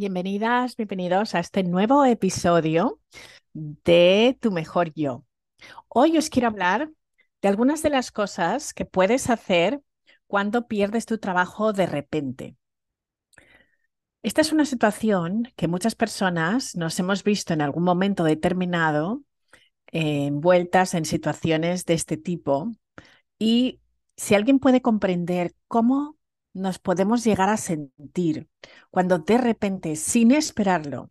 Bienvenidas, bienvenidos a este nuevo episodio de Tu Mejor Yo. Hoy os quiero hablar de algunas de las cosas que puedes hacer cuando pierdes tu trabajo de repente. Esta es una situación que muchas personas nos hemos visto en algún momento determinado envueltas en situaciones de este tipo y si alguien puede comprender cómo nos podemos llegar a sentir cuando de repente, sin esperarlo,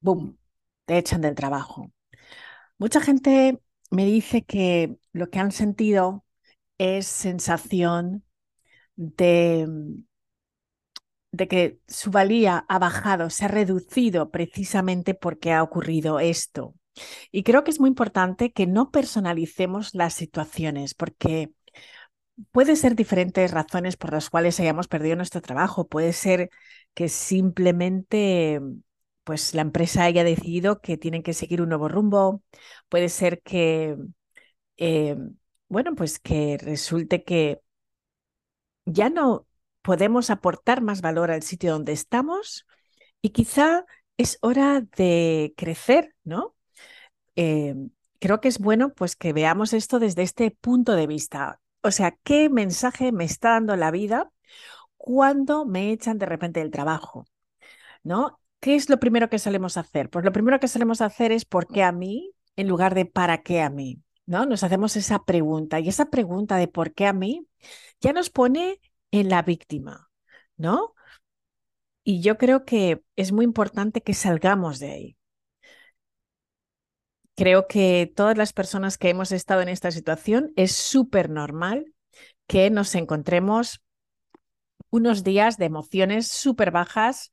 ¡boom!, te echan del trabajo. Mucha gente me dice que lo que han sentido es sensación de, de que su valía ha bajado, se ha reducido precisamente porque ha ocurrido esto. Y creo que es muy importante que no personalicemos las situaciones, porque puede ser diferentes razones por las cuales hayamos perdido nuestro trabajo. Puede ser que simplemente pues la empresa haya decidido que tienen que seguir un nuevo rumbo. Puede ser que, eh, bueno, pues que resulte que ya no podemos aportar más valor al sitio donde estamos y quizá es hora de crecer, ¿no? Eh, creo que es bueno pues que veamos esto desde este punto de vista. O sea, ¿qué mensaje me está dando la vida cuando me echan de repente del trabajo? ¿No? ¿Qué es lo primero que solemos hacer? Pues lo primero que solemos hacer es ¿por qué a mí? en lugar de ¿para qué a mí? ¿No? Nos hacemos esa pregunta y esa pregunta de ¿por qué a mí? ya nos pone en la víctima, ¿no? Y yo creo que es muy importante que salgamos de ahí. Creo que todas las personas que hemos estado en esta situación es súper normal que nos encontremos unos días de emociones súper bajas,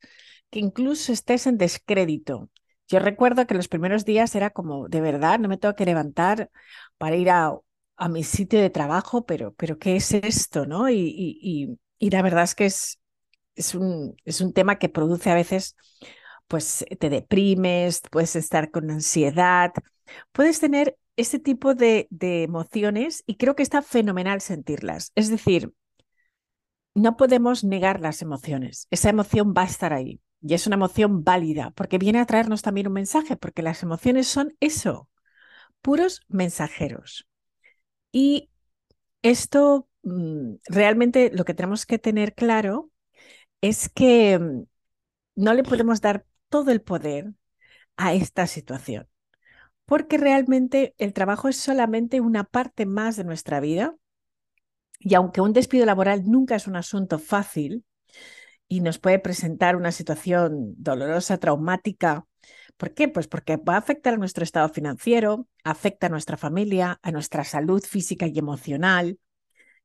que incluso estés en descrédito. Yo recuerdo que los primeros días era como, de verdad, no me tengo que levantar para ir a, a mi sitio de trabajo, pero, pero ¿qué es esto? ¿no? Y, y, y la verdad es que es, es, un, es un tema que produce a veces, pues te deprimes, puedes estar con ansiedad, puedes tener ese tipo de, de emociones y creo que está fenomenal sentirlas. Es decir, no podemos negar las emociones. Esa emoción va a estar ahí y es una emoción válida porque viene a traernos también un mensaje, porque las emociones son eso, puros mensajeros. Y esto mm, realmente lo que tenemos que tener claro es que mm, no le podemos dar todo el poder a esta situación porque realmente el trabajo es solamente una parte más de nuestra vida. Y aunque un despido laboral nunca es un asunto fácil y nos puede presentar una situación dolorosa, traumática, ¿por qué? Pues porque va a afectar a nuestro estado financiero, afecta a nuestra familia, a nuestra salud física y emocional.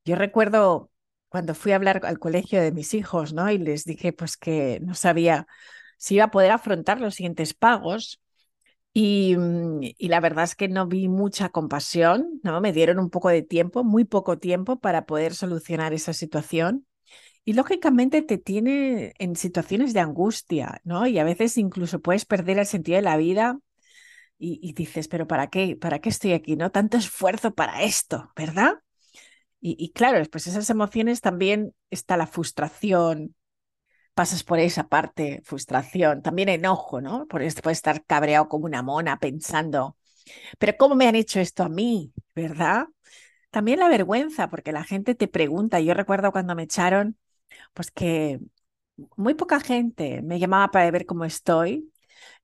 Yo recuerdo cuando fui a hablar al colegio de mis hijos, ¿no? Y les dije pues que no sabía si iba a poder afrontar los siguientes pagos Mm, y, la verdad es que no vi mucha compasión, ¿no? Me dieron un poco de tiempo, muy poco tiempo para poder solucionar esa situación. Y lógicamente te tiene en situaciones de angustia, ¿no? Y a veces incluso puedes perder el sentido de la vida y, dices, pero ¿para qué? ¿Para qué estoy aquí? ¿No? Tanto esfuerzo para esto, ¿verdad? Y, y claro, pues esas emociones también está la frustración, pasas por esa parte, frustración, también enojo, ¿no? Por esto puedes estar cabreado como una mona pensando, pero ¿cómo me han hecho esto a mí? ¿Verdad? También la vergüenza, porque la gente te pregunta, yo recuerdo cuando me echaron, pues que muy poca gente me llamaba para ver cómo estoy,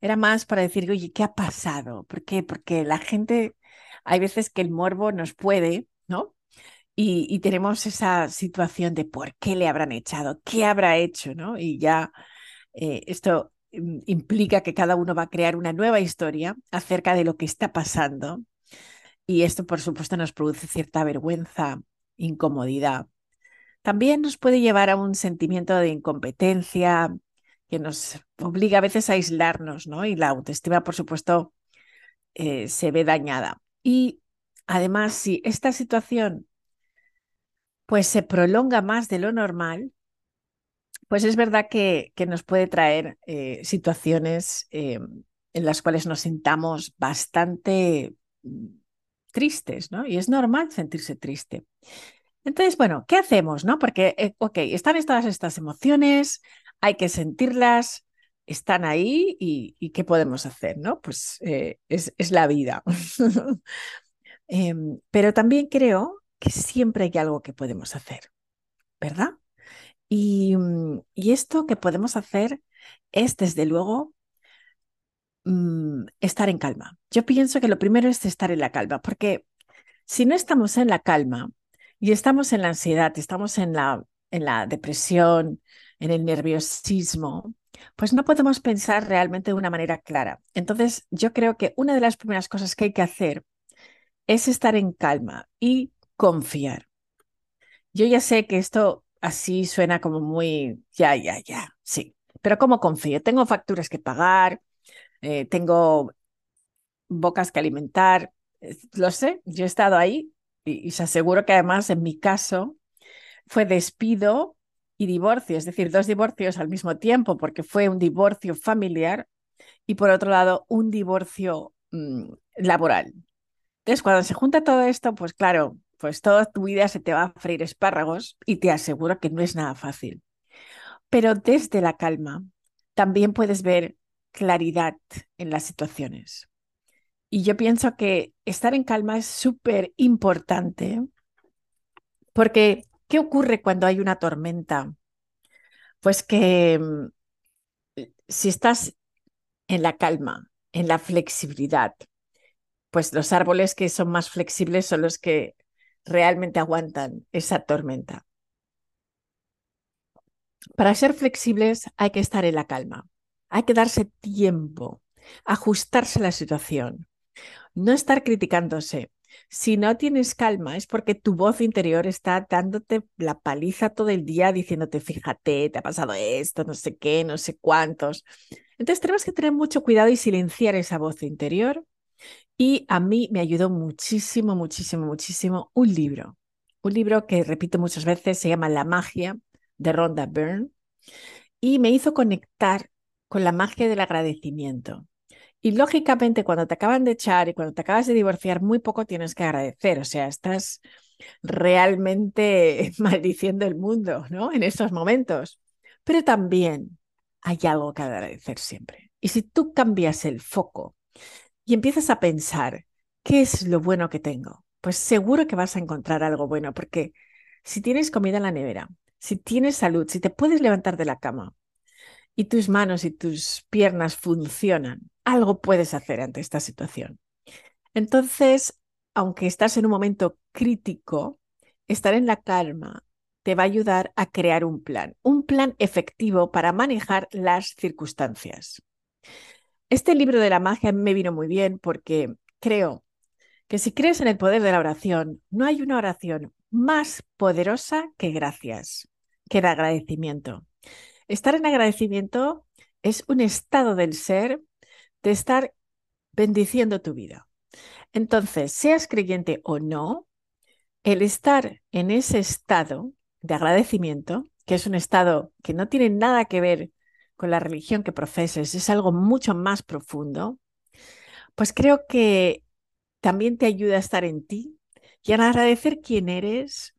era más para decir, oye, ¿qué ha pasado? ¿Por qué? Porque la gente, hay veces que el morbo nos puede, y, tenemos esa situación de por qué le habrán echado, qué habrá hecho, ¿no? Y ya eh, esto mm, implica que cada uno va a crear una nueva historia acerca de lo que está pasando. Y esto, por supuesto, nos produce cierta vergüenza, incomodidad. También nos puede llevar a un sentimiento de incompetencia que nos obliga a veces a aislarnos, ¿no? Y la autoestima, por supuesto, eh, se ve dañada. Y además, si esta situación pues se prolonga más de lo normal, pues es verdad que, que nos puede traer eh, situaciones eh, en las cuales nos sintamos bastante mm, tristes, ¿no? Y es normal sentirse triste. Entonces, bueno, ¿qué hacemos, no? Porque, eh, ok, están todas estas emociones, hay que sentirlas, están ahí y, ¿qué podemos hacer? ¿no? Pues eh, es, es, la vida. Em, pero también creo que siempre hay algo que podemos hacer, ¿verdad? Y, mm, y esto que podemos hacer es, desde luego, mm, estar en calma. Yo pienso que lo primero es estar en la calma, porque si no estamos en la calma y estamos en la ansiedad, estamos en la, en la depresión, en el nerviosismo, pues no podemos pensar realmente de una manera clara. Entonces, yo creo que una de las primeras cosas que hay que hacer es estar en calma y confiar. Yo ya sé que esto así suena como muy, ya, ya, ya, sí, pero ¿cómo confío? Tengo facturas que pagar, eh, tengo bocas que alimentar, lo sé, yo he estado ahí y, y, se aseguro que además en mi caso fue despido y divorcio, es decir, dos divorcios al mismo tiempo, porque fue un divorcio familiar y por otro lado un divorcio mmm, laboral. Entonces, cuando se junta todo esto, pues claro, pues toda tu vida se te va a freír espárragos y te aseguro que no es nada fácil. Pero desde la calma también puedes ver claridad en las situaciones. Y yo pienso que estar en calma es súper importante porque ¿qué ocurre cuando hay una tormenta? Pues que mm, si estás en la calma, en la flexibilidad, pues los árboles que son más flexibles son los que realmente aguantan esa tormenta. Para ser flexibles hay que estar en la calma, hay que darse tiempo, ajustarse a la situación, no estar criticándose. Si no tienes calma es porque tu voz interior está dándote la paliza todo el día diciéndote, fíjate, te ha pasado esto, no sé qué, no sé cuántos. Entonces tenemos que tener mucho cuidado y silenciar esa voz interior y a mí me ayudó muchísimo, muchísimo, muchísimo un libro. Un libro que repito muchas veces, se llama La magia de Rhonda Byrne y me hizo conectar con la magia del agradecimiento. Y lógicamente cuando te acaban de echar y cuando te acabas de divorciar, muy poco tienes que agradecer. O sea, estás realmente maldiciendo el mundo, ¿no? En esos momentos. Pero también hay algo que agradecer siempre. Y si tú cambias el foco y empiezas a pensar, ¿qué es lo bueno que tengo? Pues seguro que vas a encontrar algo bueno, porque si tienes comida en la nevera, si tienes salud, si te puedes levantar de la cama y tus manos y tus piernas funcionan, algo puedes hacer ante esta situación. Entonces, aunque estás en un momento crítico, estar en la calma te va a ayudar a crear un plan, un plan efectivo para manejar las circunstancias. Este libro de la magia me vino muy bien porque creo que si crees en el poder de la oración, no hay una oración más poderosa que gracias, que de agradecimiento. Estar en agradecimiento es un estado del ser de estar bendiciendo tu vida. Entonces, seas creyente o no, el estar en ese estado de agradecimiento, que es un estado que no tiene nada que ver con la religión que profeses, es algo mucho más profundo, pues creo que también te ayuda a estar en ti y a agradecer quién eres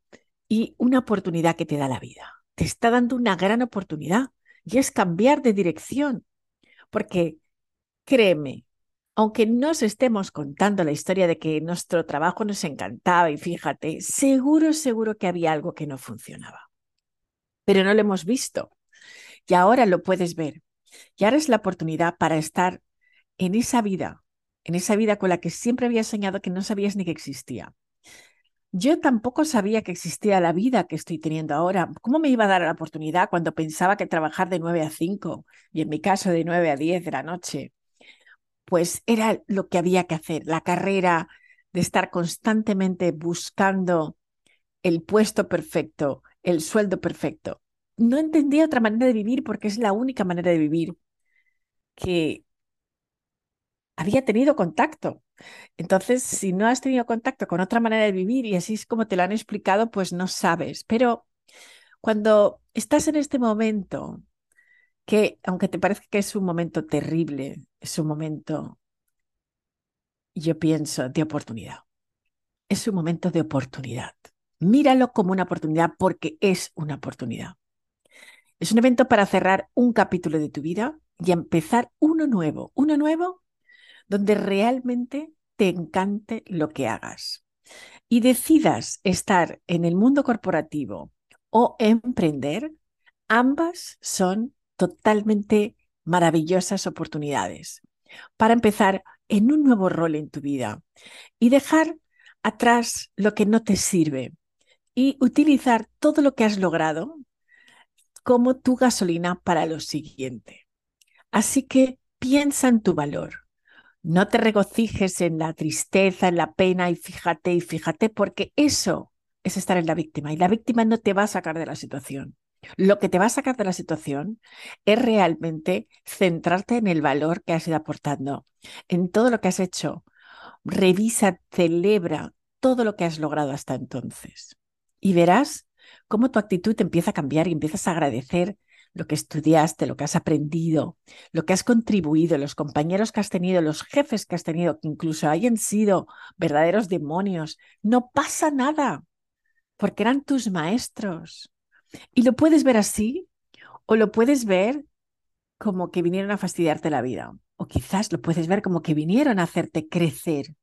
y una oportunidad que te da la vida. Te está dando una gran oportunidad y es cambiar de dirección, porque créeme, aunque nos estemos contando la historia de que nuestro trabajo nos encantaba y fíjate, seguro, seguro que había algo que no funcionaba, pero no lo hemos visto y ahora lo puedes ver. Y ahora es la oportunidad para estar en esa vida, en esa vida con la que siempre habías soñado que no sabías ni que existía. Yo tampoco sabía que existía la vida que estoy teniendo ahora. ¿Cómo me iba a dar la oportunidad cuando pensaba que trabajar de 9 a 5 y en mi caso de 9 a 10 de la noche? Pues era lo que había que hacer, la carrera de estar constantemente buscando el puesto perfecto, el sueldo perfecto no entendía otra manera de vivir porque es la única manera de vivir que había tenido contacto. Entonces, si no has tenido contacto con otra manera de vivir y así es como te lo han explicado, pues no sabes. Pero cuando estás en este momento, que aunque te parezca que es un momento terrible, es un momento, yo pienso, de oportunidad. Es un momento de oportunidad. Míralo como una oportunidad porque es una oportunidad. Es un evento para cerrar un capítulo de tu vida y empezar uno nuevo, uno nuevo donde realmente te encante lo que hagas. Y decidas estar en el mundo corporativo o emprender, ambas son totalmente maravillosas oportunidades para empezar en un nuevo rol en tu vida y dejar atrás lo que no te sirve y utilizar todo lo que has logrado como tu gasolina para lo siguiente. Así que piensa en tu valor. No te regocijes en la tristeza, en la pena y fíjate y fíjate porque eso es estar en la víctima y la víctima no te va a sacar de la situación. Lo que te va a sacar de la situación es realmente centrarte en el valor que has ido aportando, en todo lo que has hecho. Revisa, celebra todo lo que has logrado hasta entonces. Y verás cómo tu actitud empieza a cambiar y empiezas a agradecer lo que estudiaste, lo que has aprendido, lo que has contribuido, los compañeros que has tenido, los jefes que has tenido, que incluso hayan sido verdaderos demonios. No pasa nada, porque eran tus maestros. Y lo puedes ver así o lo puedes ver como que vinieron a fastidiarte la vida. O quizás lo puedes ver como que vinieron a hacerte crecer,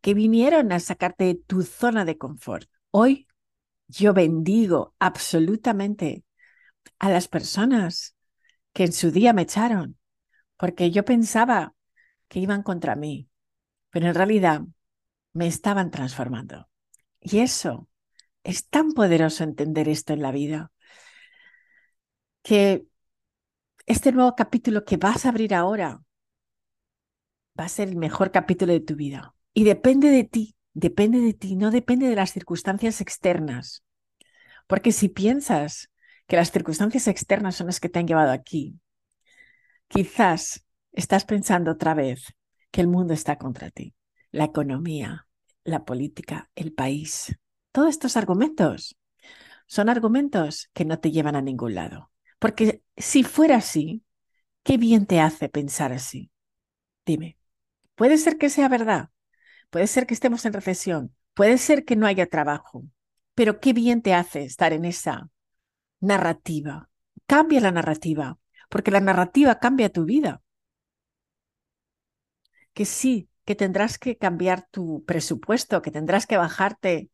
que vinieron a sacarte de tu zona de confort. Hoy yo bendigo absolutamente a las personas que en su día me echaron, porque yo pensaba que iban contra mí, pero en realidad me estaban transformando. Y eso es tan poderoso entender esto en la vida, que este nuevo capítulo que vas a abrir ahora va a ser el mejor capítulo de tu vida. Y depende de ti, depende de ti, no depende de las circunstancias externas. Porque si piensas que las circunstancias externas son las que te han llevado aquí, quizás estás pensando otra vez que el mundo está contra ti, la economía, la política, el país. Todos estos argumentos son argumentos que no te llevan a ningún lado. Porque si fuera así, qué bien te hace pensar así. Dime, puede ser que sea verdad, puede ser que estemos en recesión, puede ser que no haya trabajo, pero qué bien te hace estar en esa narrativa. Cambia la narrativa, porque la narrativa cambia tu vida. Que sí, que tendrás que cambiar tu presupuesto, que tendrás que bajarte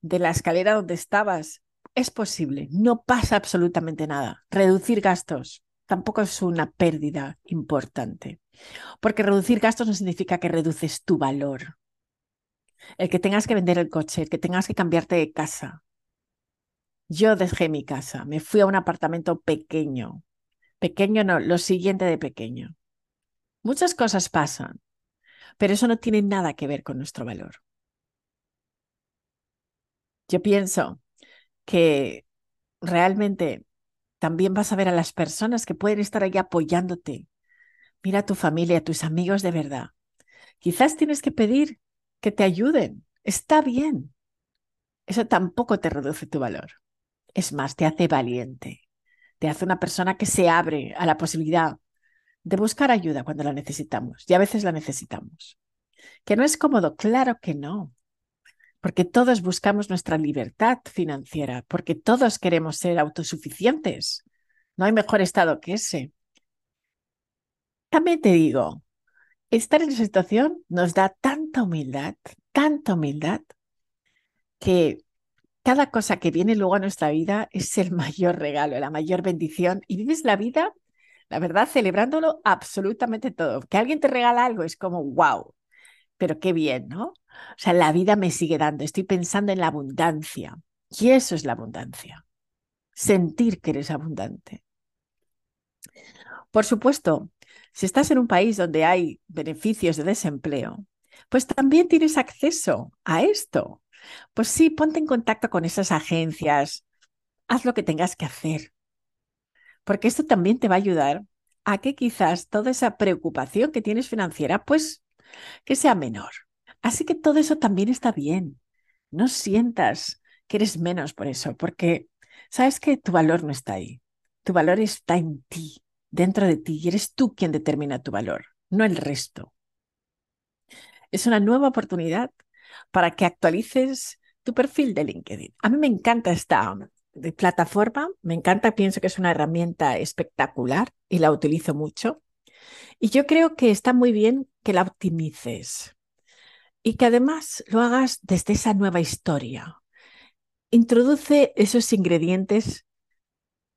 de la escalera donde estabas. Es posible, no pasa absolutamente nada. Reducir gastos tampoco es una pérdida importante, porque reducir gastos no significa que reduces tu valor. El que tengas que vender el coche, el que tengas que cambiarte de casa, yo dejé mi casa, me fui a un apartamento pequeño. Pequeño no, lo siguiente de pequeño. Muchas cosas pasan, pero eso no tiene nada que ver con nuestro valor. Yo pienso que realmente también vas a ver a las personas que pueden estar ahí apoyándote. Mira a tu familia, a tus amigos de verdad. Quizás tienes que pedir que te ayuden. Está bien. Eso tampoco te reduce tu valor. Es más, te hace valiente, te hace una persona que se abre a la posibilidad de buscar ayuda cuando la necesitamos. Y a veces la necesitamos. Que no es cómodo, claro que no. Porque todos buscamos nuestra libertad financiera, porque todos queremos ser autosuficientes. No hay mejor estado que ese. También te digo, estar en esa situación nos da tanta humildad, tanta humildad, que cada cosa que viene luego a nuestra vida es el mayor regalo, la mayor bendición y vives la vida, la verdad, celebrándolo absolutamente todo. Que alguien te regala algo es como, wow, pero qué bien, ¿no? O sea, la vida me sigue dando, estoy pensando en la abundancia y eso es la abundancia, sentir que eres abundante. Por supuesto, si estás en un país donde hay beneficios de desempleo, pues también tienes acceso a esto. Pues sí, ponte en contacto con esas agencias, haz lo que tengas que hacer, porque esto también te va a ayudar a que quizás toda esa preocupación que tienes financiera, pues que sea menor. Así que todo eso también está bien. No sientas que eres menos por eso, porque sabes que tu valor no está ahí. Tu valor está en ti, dentro de ti, y eres tú quien determina tu valor, no el resto. Es una nueva oportunidad para que actualices tu perfil de LinkedIn. A mí me encanta esta, de plataforma, me encanta, pienso que es una herramienta espectacular y la utilizo mucho. Y yo creo que está muy bien que la optimices y que además lo hagas desde esa nueva historia. Introduce esos ingredientes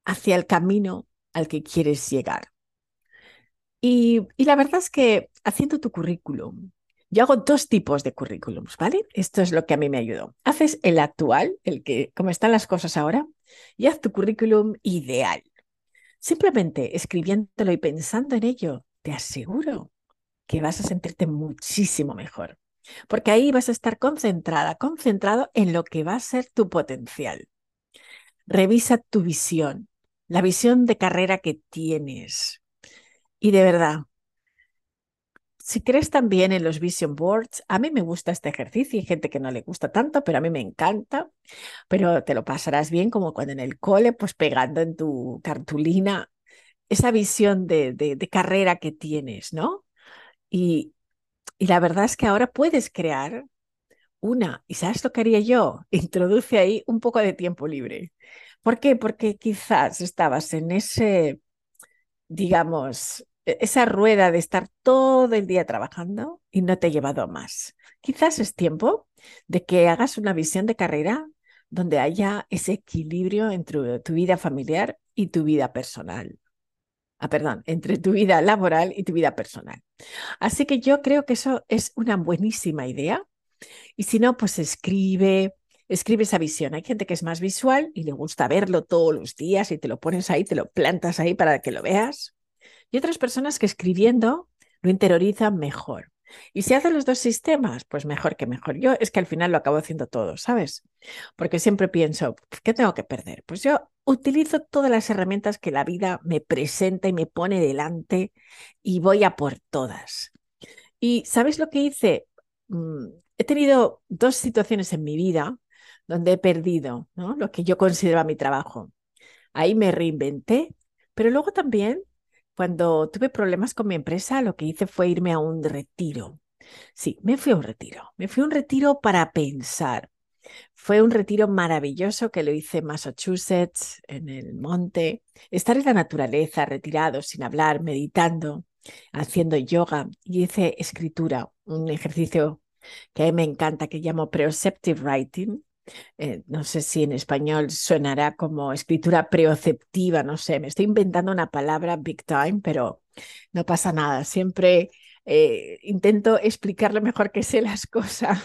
hacia el camino al que quieres llegar. Y, y la verdad es que haciendo tu currículum, yo hago dos tipos de currículums, ¿vale? Esto es lo que a mí me ayudó. Haces el actual, el que, como están las cosas ahora, y haz tu currículum ideal. Simplemente escribiéndolo y pensando en ello, te aseguro que vas a sentirte muchísimo mejor, porque ahí vas a estar concentrada, concentrado en lo que va a ser tu potencial. Revisa tu visión, la visión de carrera que tienes. Y de verdad, si crees también en los vision boards, a mí me gusta este ejercicio, hay gente que no le gusta tanto, pero a mí me encanta, pero te lo pasarás bien como cuando en el cole, pues pegando en tu cartulina esa visión de, de, carrera que tienes, ¿no? Y, y la verdad es que ahora puedes crear una, ¿y sabes lo que haría yo? Introduce ahí un poco de tiempo libre. ¿Por qué? Porque quizás estabas en ese, digamos, e-, esa rueda de estar todo el día trabajando y no te ha llevado más. Quizás es tiempo de que hagas una visión de carrera donde haya ese equilibrio entre tu vida familiar y tu vida personal. Ah, perdón, entre tu vida laboral y tu vida personal. Así que yo creo que eso es una buenísima idea. Y si no, pues escribe, escribe esa visión. Hay gente que es más visual y le gusta verlo todos los días y te lo pones ahí, te lo plantas ahí para que lo veas y otras personas que escribiendo lo interiorizan mejor. Y si hacen los dos sistemas, pues mejor que mejor. Yo es que al final lo acabo haciendo todo, ¿sabes? Porque siempre pienso, ¿qué tengo que perder? Pues yo utilizo todas las herramientas que la vida me presenta y me pone delante y voy a por todas. Y ¿sabes lo que hice? Mm, he tenido dos situaciones en mi vida donde he perdido ¿no? lo que yo consideraba mi trabajo. Ahí me reinventé, pero luego también cuando tuve problemas con mi empresa, lo que hice fue irme a un retiro. Sí, me fui a un retiro. Me fui a un retiro para pensar. Fue un retiro maravilloso que lo hice en Massachusetts, en el monte. Estar en la naturaleza, retirado, sin hablar, meditando, haciendo yoga. Y hice escritura, un ejercicio que a mí me encanta, que llamo Preceptive Writing, eh, no sé si en español sonará como escritura preoceptiva, no sé, me estoy inventando una palabra big time, pero no pasa nada, siempre eh, intento explicarle mejor que sé las cosas.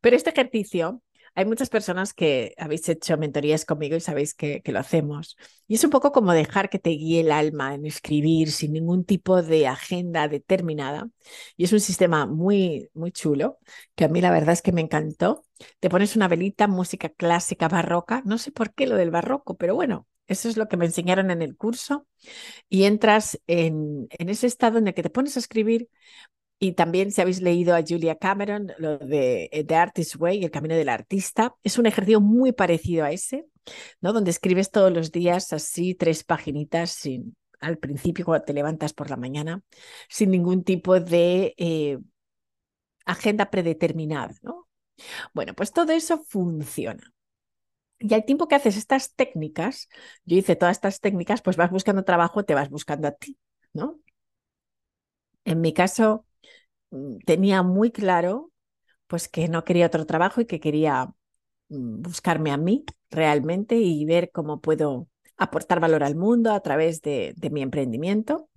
pero este ejercicio hay muchas personas que habéis hecho mentorías conmigo y sabéis que, lo hacemos. Y es un poco como dejar que te guíe el alma en escribir sin ningún tipo de agenda determinada. Y es un sistema muy, muy chulo, que a mí la verdad es que me encantó. Te pones una velita, música clásica barroca. No sé por qué lo del barroco, pero bueno, eso es lo que me enseñaron en el curso. Y entras en, en ese estado en el que te pones a escribir y también si habéis leído a Julia Cameron, lo de eh, The Artist Way, el camino del artista, es un ejercicio muy parecido a ese, ¿no? Donde escribes todos los días así tres paginitas sin, al principio cuando te levantas por la mañana, sin ningún tipo de eh, agenda predeterminada, ¿no? Bueno, pues todo eso funciona. Y al tiempo que haces estas técnicas, yo hice todas estas técnicas, pues vas buscando trabajo, te vas buscando a ti, ¿no? En mi caso, tenía muy claro pues que no quería otro trabajo y que quería mm, buscarme a mí realmente y ver cómo puedo aportar valor al mundo a través de, de mi emprendimiento.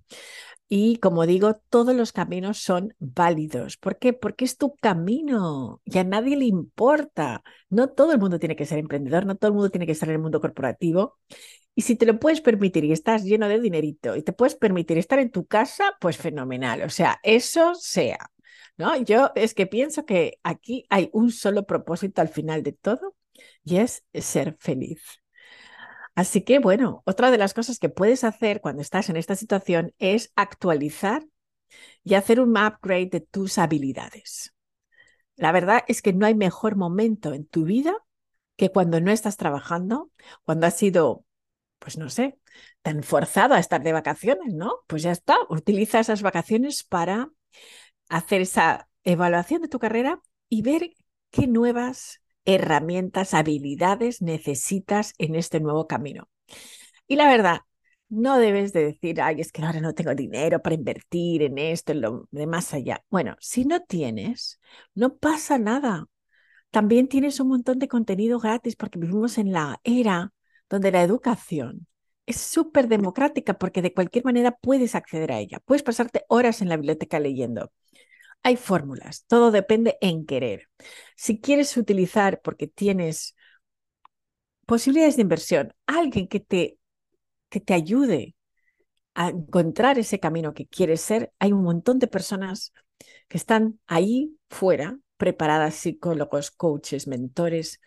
Y como digo, todos los caminos son válidos. ¿Por qué? Porque es tu camino y a nadie le importa. No todo el mundo tiene que ser emprendedor, no todo el mundo tiene que estar en el mundo corporativo. Y si te lo puedes permitir y estás lleno de dinerito y te puedes permitir estar en tu casa, pues fenomenal. O sea, eso sea. ¿no? Yo es que pienso que aquí hay un solo propósito al final de todo y es ser feliz. Así que, bueno, otra de las cosas que puedes hacer cuando estás en esta situación es actualizar y hacer un upgrade de tus habilidades. La verdad es que no hay mejor momento en tu vida que cuando no estás trabajando, cuando has sido pues no sé, tan forzado a estar de vacaciones, ¿no? Pues ya está, utiliza esas vacaciones para hacer esa evaluación de tu carrera y ver qué nuevas herramientas, habilidades necesitas en este nuevo camino. Y la verdad, no debes de decir, ay, es que ahora no tengo dinero para invertir en esto, en lo de más allá. Bueno, si no tienes, no pasa nada. También tienes un montón de contenido gratis porque vivimos en la era donde la educación es súper democrática porque de cualquier manera puedes acceder a ella. Puedes pasarte horas en la biblioteca leyendo. Hay fórmulas, todo depende en querer. Si quieres utilizar, porque tienes posibilidades de inversión, alguien que te, que te ayude a encontrar ese camino que quieres ser, hay un montón de personas que están ahí fuera, preparadas, psicólogos, coaches, mentores,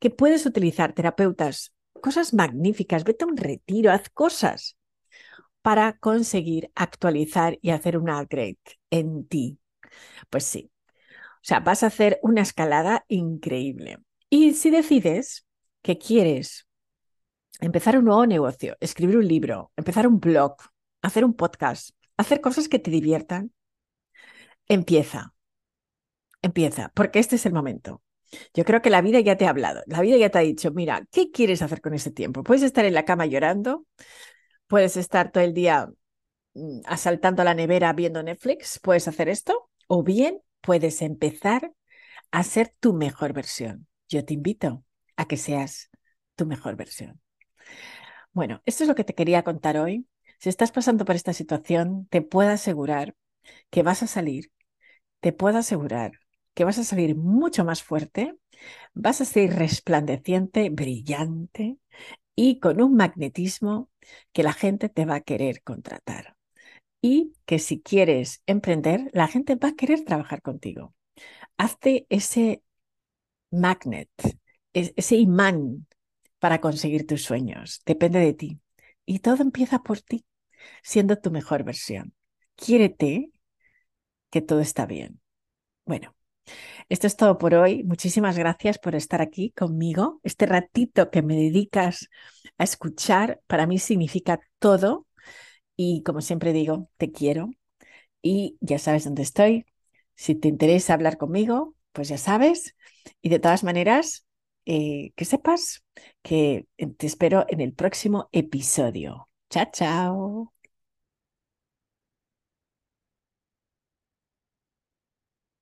que puedes utilizar, terapeutas, cosas magníficas, vete a un retiro, haz cosas para conseguir actualizar y hacer un upgrade en ti. Pues sí, o sea, vas a hacer una escalada increíble. Y si decides que quieres empezar un nuevo negocio, escribir un libro, empezar un blog, hacer un podcast, hacer cosas que te diviertan, empieza. Empieza, porque este es el momento. Yo creo que la vida ya te ha hablado, la vida ya te ha dicho, mira, ¿qué quieres hacer con ese tiempo? Puedes estar en la cama llorando, puedes estar todo el día mm, asaltando la nevera viendo Netflix, puedes hacer esto, o bien puedes empezar a ser tu mejor versión. Yo te invito a que seas tu mejor versión. Bueno, esto es lo que te quería contar hoy. Si estás pasando por esta situación, te puedo asegurar que vas a salir, te puedo asegurar que vas a salir mucho más fuerte, vas a ser resplandeciente, brillante y con un magnetismo que la gente te va a querer contratar. Y que si quieres emprender, la gente va a querer trabajar contigo. Hazte ese magnet, ese imán para conseguir tus sueños. Depende de ti. Y todo empieza por ti, siendo tu mejor versión. Quiérete que todo está bien. Bueno, esto es todo por hoy. Muchísimas gracias por estar aquí conmigo. Este ratito que me dedicas a escuchar para mí significa todo. Y como siempre digo, te quiero. Y ya sabes dónde estoy. Si te interesa hablar conmigo, pues ya sabes. Y de todas maneras, eh, que sepas que te espero en el próximo episodio. Chao, chao.